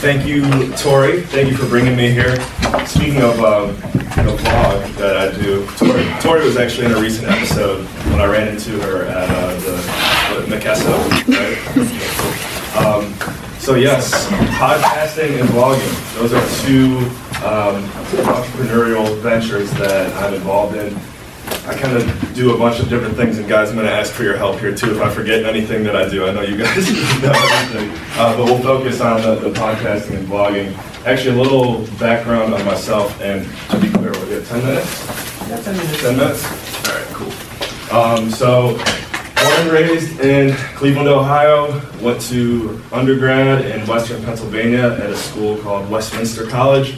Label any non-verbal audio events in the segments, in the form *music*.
Thank you, Tori. Thank you for bringing me here. Speaking of the vlog that I do, Tori, Tori was actually in a recent episode when I ran into her at uh, the McKesso, right? Um, so yes, podcasting and vlogging. Those are two um, entrepreneurial ventures that I'm involved in. I kind of do a bunch of different things, and guys, I'm going to ask for your help here too if I forget anything that I do. I know you guys *laughs* know everything, uh, but we'll focus on the, the podcasting and vlogging. Actually, a little background on myself, and to be clear, we have 10 minutes? Yeah, 10 minutes. 10 minutes? All right, cool. Um, so, born and raised in Cleveland, Ohio, went to undergrad in Western Pennsylvania at a school called Westminster College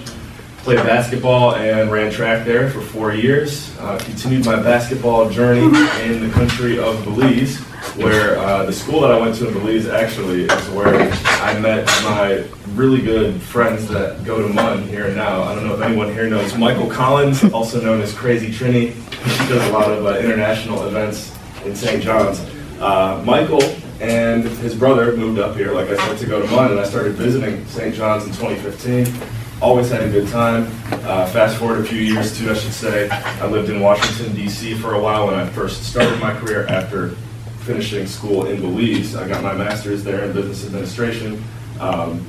played basketball and ran track there for four years. Uh, continued my basketball journey *laughs* in the country of Belize, where uh, the school that I went to in Belize actually is where I met my really good friends that go to MUN here and now. I don't know if anyone here knows Michael Collins, *laughs* also known as Crazy Trini. He does a lot of uh, international events in St. John's. Uh, Michael and his brother moved up here, like I said, to go to MUN, and I started visiting St. John's in 2015 always had a good time. Uh, fast forward a few years too, I should say. I lived in Washington, D.C. for a while when I first started my career after finishing school in Belize. I got my master's there in business administration. Um,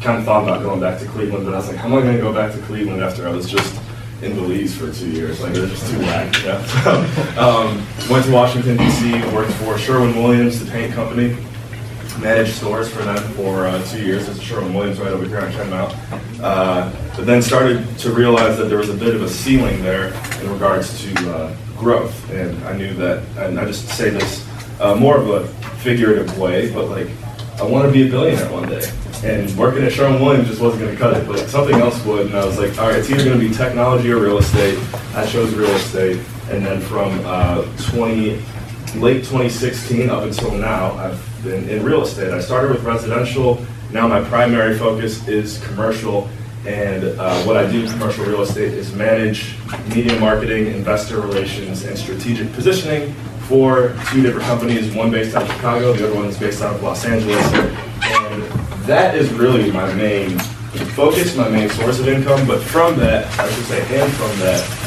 kind of thought about going back to Cleveland, but I was like, how am I going to go back to Cleveland after I was just in Belize for two years? Like, it was just too whack. *laughs* Yeah. Um, went to Washington, D.C., worked for Sherwin-Williams, the paint company managed stores for them for uh, two years. There's a Sherwin-Williams right over here on Kenmount. Uh, but then started to realize that there was a bit of a ceiling there in regards to uh, growth. And I knew that, and I just say this uh, more of a figurative way, but like, I want to be a billionaire one day. And working at Sherwin-Williams just wasn't going to cut it, but something else would. And I was like, all right, it's either going to be technology or real estate. I chose real estate. And then from uh, 20, late 2016 up until now, I've been in real estate. I started with residential. Now my primary focus is commercial. And uh, what I do in commercial real estate is manage media marketing, investor relations, and strategic positioning for two different companies, one based out of Chicago, the other one is based out of Los Angeles. And that is really my main focus, my main source of income. But from that, I should say, and from that,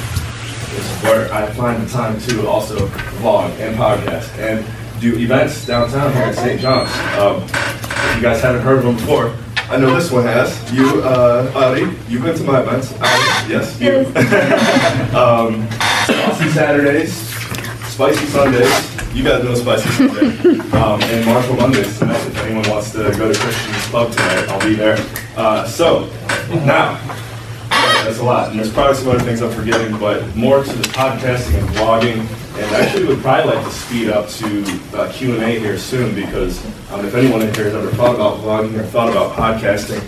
is where I find the time to also vlog and podcast and do events downtown here in St. John's. Um, if you guys haven't heard of them before, I know this one has. You, uh, Ari, you've been to my events. Ari, *laughs* yes, you. *laughs* um, Saucy Saturdays, Spicy Sundays. You guys know Spicy Sunday. *laughs* Um, and Marshall Mondays tonight. If anyone wants to go to Christian's Club tonight, I'll be there. Uh, so, now, that's a lot. And there's probably some other things I'm forgetting, but more to the podcasting and vlogging. And I actually would probably like to speed up to uh, Q&A here soon because um, if anyone in here has ever thought about vlogging or thought about podcasting,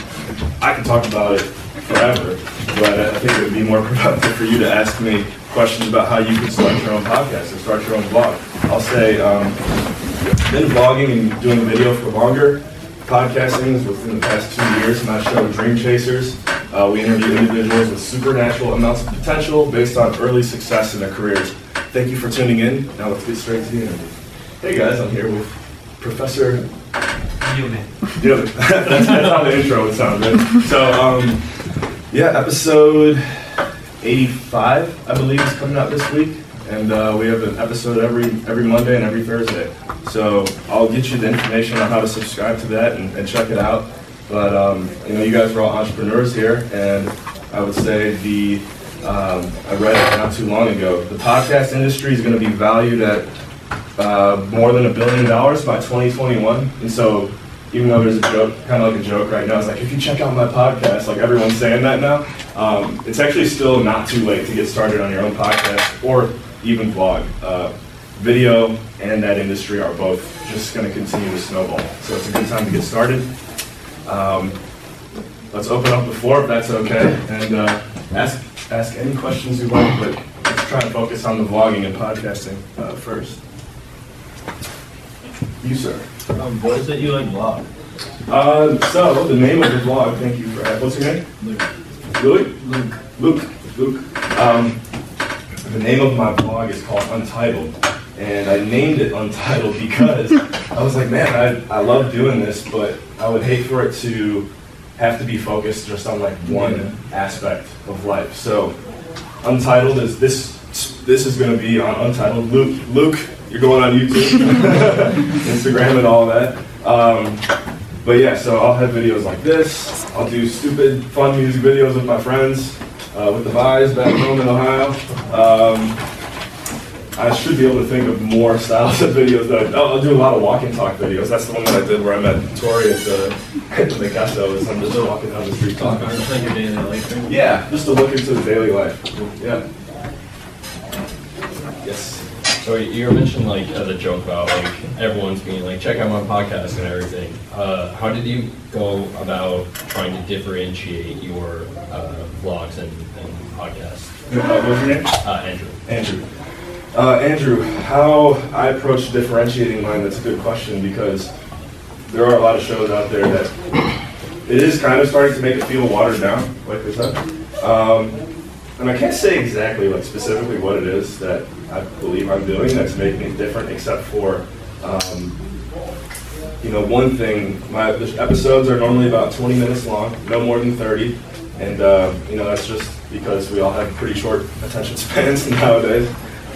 I can talk about it forever. But I think it would be more *laughs* productive for you to ask me questions about how you can start your own podcast and start your own vlog. I'll say, um, been vlogging and doing video for longer. Podcasting is within the past two years. My show, Dream Chasers, uh, we interview individuals with supernatural amounts of potential based on early success in their careers. Thank you for tuning in. Now let's get straight to the interview. Hey guys, I'm here with Professor Newman. Yeah, that's, *laughs* that's how the intro would sound, right? So, um, yeah, episode 85, I believe, is coming out this week, and uh, we have an episode every every Monday and every Thursday. So I'll get you the information on how to subscribe to that and, and check it out. But um, you know, you guys are all entrepreneurs here, and I would say the um, I read it not too long ago. The podcast industry is going to be valued at uh, more than a billion dollars by 2021, and so even though there's a joke, kind of like a joke right now, it's like if you check out my podcast, like everyone's saying that now. Um, it's actually still not too late to get started on your own podcast or even vlog. Uh, video and that industry are both just going to continue to snowball. So it's a good time to get started. Um, let's open up the floor if that's okay, and uh, ask ask any questions you like. But let's try to focus on the vlogging and podcasting uh, first. You, sir. Um, what is it you like vlog? Uh, so the name of the vlog. Thank you for what's your name? Luke. Luke. Luke. Luke. Um, the name of my blog is called Untitled, and I named it Untitled *laughs* because I was like, man, I, I love doing this, but I would hate for it to have to be focused just on like one aspect of life. So Untitled is this. This is going to be on Untitled. Luke, Luke, you're going on YouTube, *laughs* Instagram, and all that. Um, but yeah, so I'll have videos like this. I'll do stupid, fun music videos with my friends, uh, with the Vise back home in Ohio. Um, I should be able to think of more styles of videos. That I'll, I'll do a lot of walk and talk videos. That's the one that I did where I met Tori at the at the Gustos. I'm just walking down the street talking. It's like your daily life. Yeah, just to look into the daily life. Yeah. Yes. So you were mentioning like as a joke about like everyone's being like check out my podcast and everything. Uh, how did you go about trying to differentiate your uh, vlogs and, and podcasts? Uh, what's your name? Uh, Andrew. Andrew. Uh, Andrew, how I approach differentiating mine, that's a good question because there are a lot of shows out there that it is kind of starting to make it feel watered down, like I said. Um, and I can't say exactly, like specifically what it is that I believe I'm doing that's making it different, except for, um, you know, one thing, my episodes are normally about 20 minutes long, no more than 30. And, uh, you know, that's just because we all have pretty short attention *laughs* spans nowadays.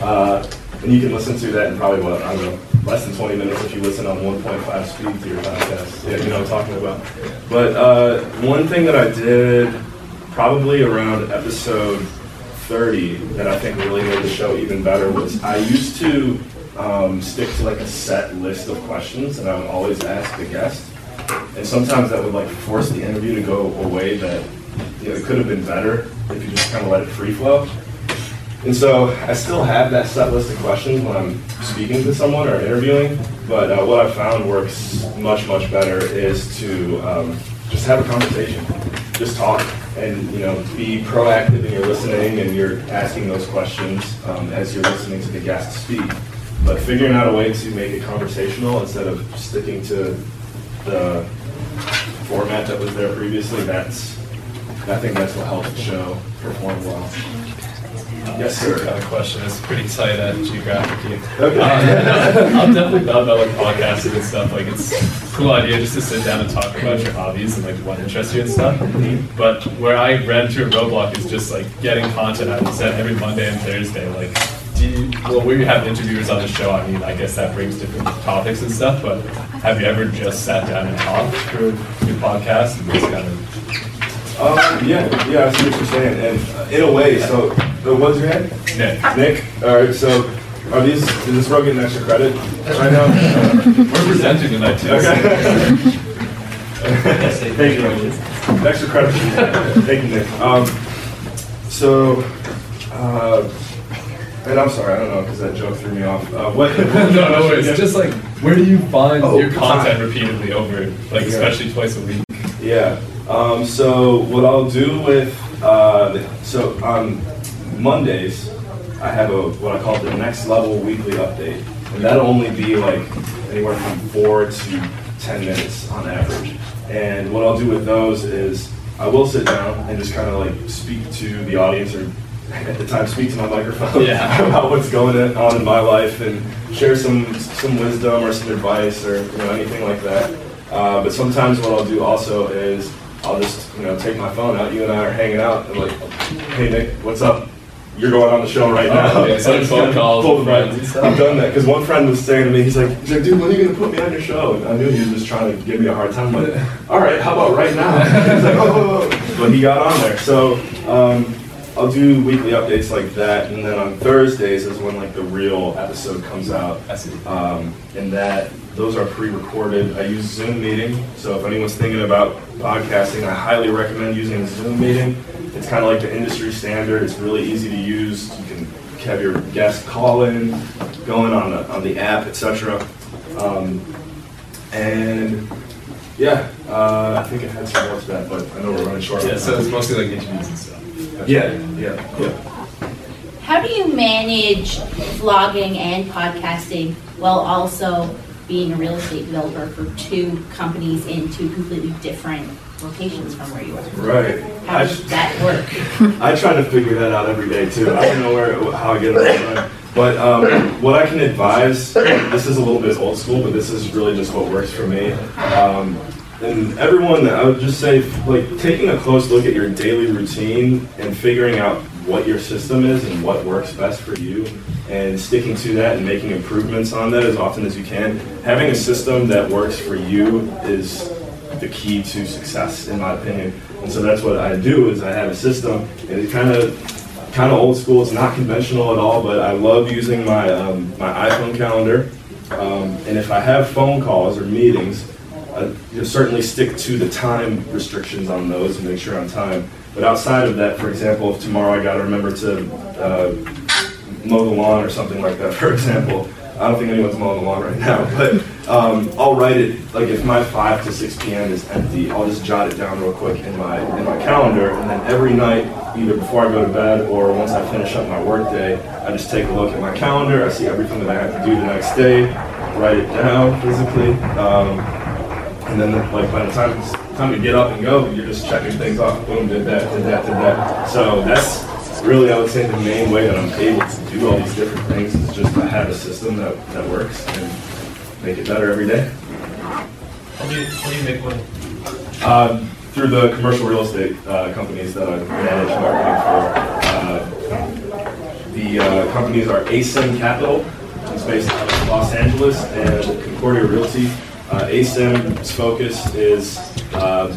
Uh, and you can listen to that in probably, what, I don't know, less than 20 minutes if you listen on 1.5 speed to your podcast. Yeah, you know what I'm talking about. But uh, one thing that I did probably around episode 30 that I think really made the show even better was I used to um, stick to like a set list of questions and I would always ask the guest. And sometimes that would like force the interview to go a way that it could have been better if you just kind of let it free flow. And so I still have that set list of questions when I'm speaking to someone or interviewing, but uh, what I've found works much, much better is to um, just have a conversation, just talk, and you know, be proactive in your listening and you're asking those questions um, as you're listening to the guest speak. But figuring out a way to make it conversational instead of sticking to the format that was there previously, that's, I think that's what helps the show perform well. Yes, Got sir. a question. It's pretty tight at geographically. Okay. Uh, *laughs* I'm definitely thought about like podcasting and stuff. Like it's a cool idea just to sit down and talk about your hobbies and like what interests you and stuff. But where I ran a roadblock is just like getting content out and set every Monday and Thursday. Like, do you, well, we have interviewers on the show. I mean, I guess that brings different topics and stuff. But have you ever just sat down and talked through your podcast and just kind of Um, yeah, yeah, I see what you're saying, and uh, in a way, so, uh, what's your name? Nick? Nick? All right, so, are these, is this row getting extra credit right now? We're presenting tonight too. Okay. Thank you. Extra credit. Thank you, Nick. Um, so, uh, and I'm sorry, I don't know, because that joke threw me off. Uh, what? *laughs* no, no, it's just like, where do you find Oh, your content time. repeatedly over, like, Yeah. especially twice a week? Yeah. Um, so what I'll do with uh, so on Mondays, I have a what I call the next level weekly update, and that'll only be like anywhere from four to ten minutes on average. And what I'll do with those is I will sit down and just kind of like speak to the audience or at the time speak to my microphone Yeah. *laughs* about what's going on in my life and share some some wisdom or some advice or you know anything like that. Uh, but sometimes what I'll do also is I'll just you know take my phone out. You and I are hanging out and like, hey Nick, what's up? You're going on the show right now. Oh, yeah, so I'm *laughs* phone calls pull the friends and stuff. I've done that because one friend was saying to me, he's like, he's like, dude, when are you gonna put me on your show? And I knew he was just trying to give me a hard time. I'm like, all right, how about right now? *laughs* He's like, oh, oh, oh. but he got on there. So um, I'll do weekly updates like that, and then on Thursdays is when like the real episode comes out. I see. Um, and that those are pre-recorded. I use Zoom meeting, so if anyone's thinking about podcasting, I highly recommend using Zoom meeting. It's kind of like the industry standard. It's really easy to use. You can have your guest call in, going on the on the app, etc. Um, and yeah, uh, I think I had some more to that, but I know we're running short. Yeah, so it's mostly like interviews and stuff. Yeah, yeah, yeah. How do you manage vlogging and podcasting while also being a real estate developer for two companies in two completely different locations from where you are? Right. How I does sh- that work? *laughs* I try to figure that out every day too. I don't know where how I get it done. But um, what I can advise, this is a little bit old school, but this is really just what works for me. Um, and everyone, I would just say, like, taking a close look at your daily routine and figuring out what your system is and what works best for you, and sticking to that and making improvements on that as often as you can. Having a system that works for you is the key to success, in my opinion. And so that's what I do is I have a system, and it kind of kind of old school. It's not conventional at all, but I love using my um, my iPhone calendar. Um, and if I have phone calls or meetings, I you know, certainly stick to the time restrictions on those and make sure on time. But outside of that, for example, if tomorrow I got to remember to uh, mow the lawn or something like that, *laughs* for example, I don't think anyone's mowing the lawn right now, *laughs* but um, I'll write it like if my 5 to 6 p.m. is empty, I'll just jot it down real quick in my in my calendar, and then every night, either before I go to bed or once I finish up my workday, I just take a look at my calendar. I see everything that I have to do the next day, write it down physically, um, and then like by the time it's time to get up and go, you're just checking things off. Boom, did that, did that, did that. So that's really, I would say, the main way that I'm able to do all these different things is just to have a system that, that works and make it better every day. How do you, how do you make money? Um, through the commercial real estate uh, companies that I manage marketing for. Uh, the uh, companies are ASIM Capital, it's based out of Los Angeles, and Concordia Realty. Uh, ASIM's focus is, uh,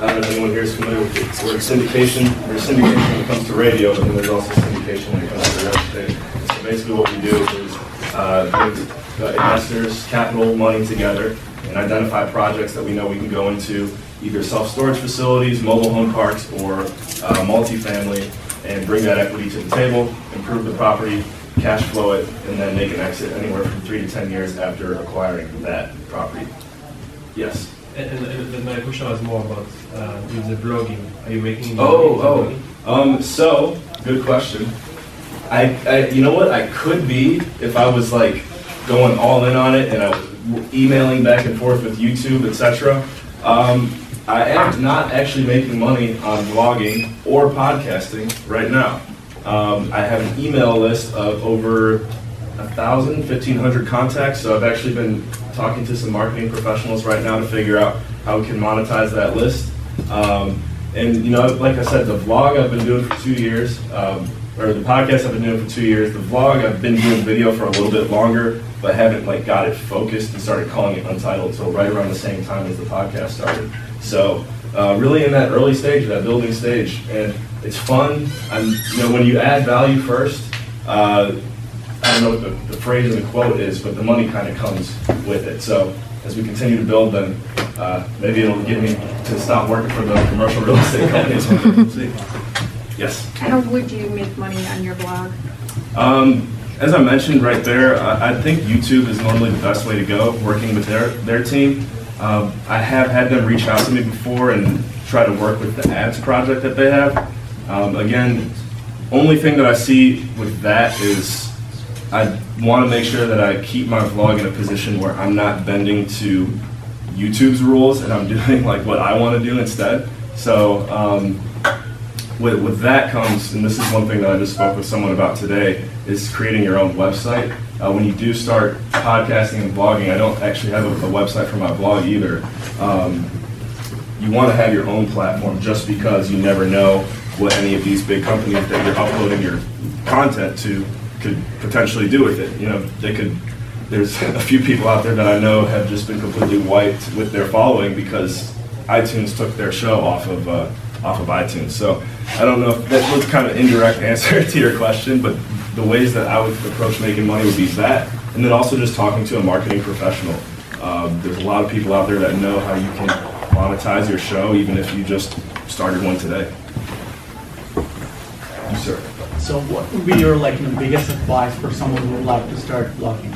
I don't know if anyone here is familiar with the word syndication. There's syndication when it comes to radio, but then there's also syndication when it comes to real estate. So basically what we do is uh, give uh, investors capital money together and identify projects that we know we can go into, either self-storage facilities, mobile home parks, or uh, multifamily, and bring that equity to the table, improve the property, cash flow it, and then make an exit anywhere from three to 10 years after acquiring that property. Yes? And, and, and my question was more about uh, with the blogging. Are you making? Oh, blogging? oh. Um, so, good question. I, I, you know what? I could be if I was like going all in on it and I was emailing back and forth with YouTube, etc. Um, I am not actually making money on blogging or podcasting right now. Um, I have an email list of over a thousand, fifteen hundred contacts. So I've actually been talking to some marketing professionals right now to figure out how we can monetize that list. Um, and you know, like I said, the vlog I've been doing for two years, um, or the podcast I've been doing for two years. The vlog I've been doing video for a little bit longer, but haven't like got it focused and started calling it Untitled until right around the same time as the podcast started. So uh, really in that early stage, that building stage, and it's fun. And you know, when you add value first. Uh, I don't know what the, the phrase or the quote is, but the money kind of comes with it. So as we continue to build, then uh, maybe it'll get me to stop working for the commercial real estate *laughs* companies. We'll see. Yes. How would you make money on your blog? Um, as I mentioned right there, I, I think YouTube is normally the best way to go, working with their, their team. Um, I have had them reach out to me before and try to work with the ads project that they have. Um, again, only thing that I see with that is I want to make sure that I keep my vlog in a position where I'm not bending to YouTube's rules and I'm *laughs* doing like what I want to do instead. So um, with, with that comes, and this is one thing that I just spoke with someone about today, is creating your own website. Uh, when you do start podcasting and blogging, I don't actually have a, a website for my blog either. Um, you want to have your own platform just because you never know what any of these big companies that you're uploading your content to could potentially do with it. You know, they could. There's a few people out there that I know have just been completely wiped with their following because iTunes took their show off of uh, off of iTunes. So I don't know if that was kind of indirect *laughs* answer to your question, but the ways that I would approach making money would be that, and then also just talking to a marketing professional. Um, there's a lot of people out there that know how you can monetize your show, even if you just started one today. So what would be your like the biggest advice for someone who would like to start blogging?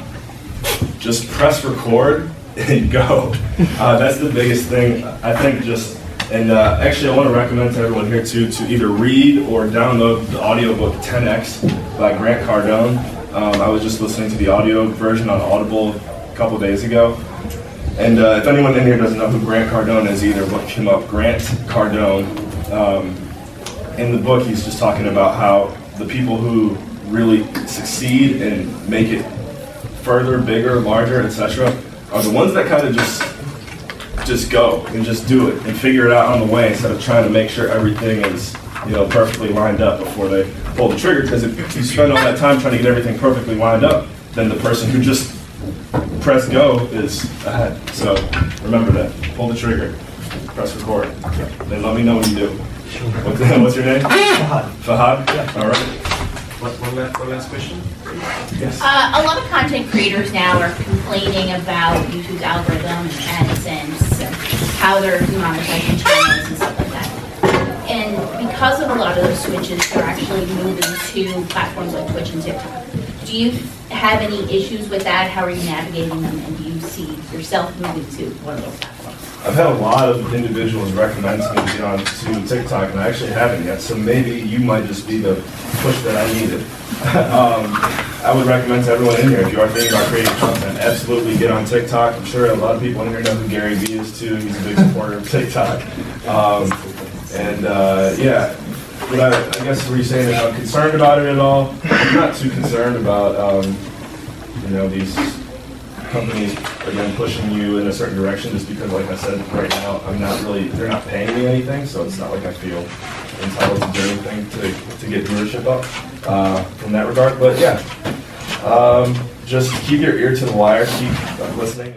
just press record and go. Uh, that's the biggest thing. I think just, and uh, actually I want to recommend to everyone here too to either read or download the audiobook 10X by Grant Cardone. Um, I was just listening to the audio version on Audible a couple days ago. And uh, if anyone in here doesn't know who Grant Cardone is either, look him up. Grant Cardone. Um, in the book, he's just talking about how the people who really succeed and make it further, bigger, larger, etc., are the ones that kind of just just go and just do it and figure it out on the way instead of trying to make sure everything is you know perfectly lined up before they pull the trigger. Because if you spend all that time trying to get everything perfectly lined up, then the person who just press go is ahead. So remember that. Pull the trigger. Press record. Let me know when you do. What's, what's your name? Fahad. Fahad? Yeah. All right. What, one, last, one last question? Yes. Uh, a lot of content creators now are complaining about YouTube's algorithm and AdSense and how they're monetizing channels and stuff like that. And because of a lot of those switches, they're actually moving to platforms like Twitch and TikTok. Do you have any issues with that? How are you navigating them? And do you see yourself moving to one of those platforms? I've had a lot of individuals recommend to me to get on to TikTok, and I actually haven't yet. So maybe you might just be the push that I needed. *laughs* um, I would recommend to everyone in here, if you are thinking about creating content, absolutely get on TikTok. I'm sure a lot of people in here know who Gary Vee is too. He's a big supporter of TikTok. Um, and uh, yeah, what I, I guess were you're saying if I'm concerned about it at all? I'm not too concerned about um, you know these companies again pushing you in a certain direction just because like I said right now I'm not really they're not paying me anything so it's not like I feel entitled to do anything to, to get viewership up uh, in that regard. But yeah um, just keep your ear to the wire keep listening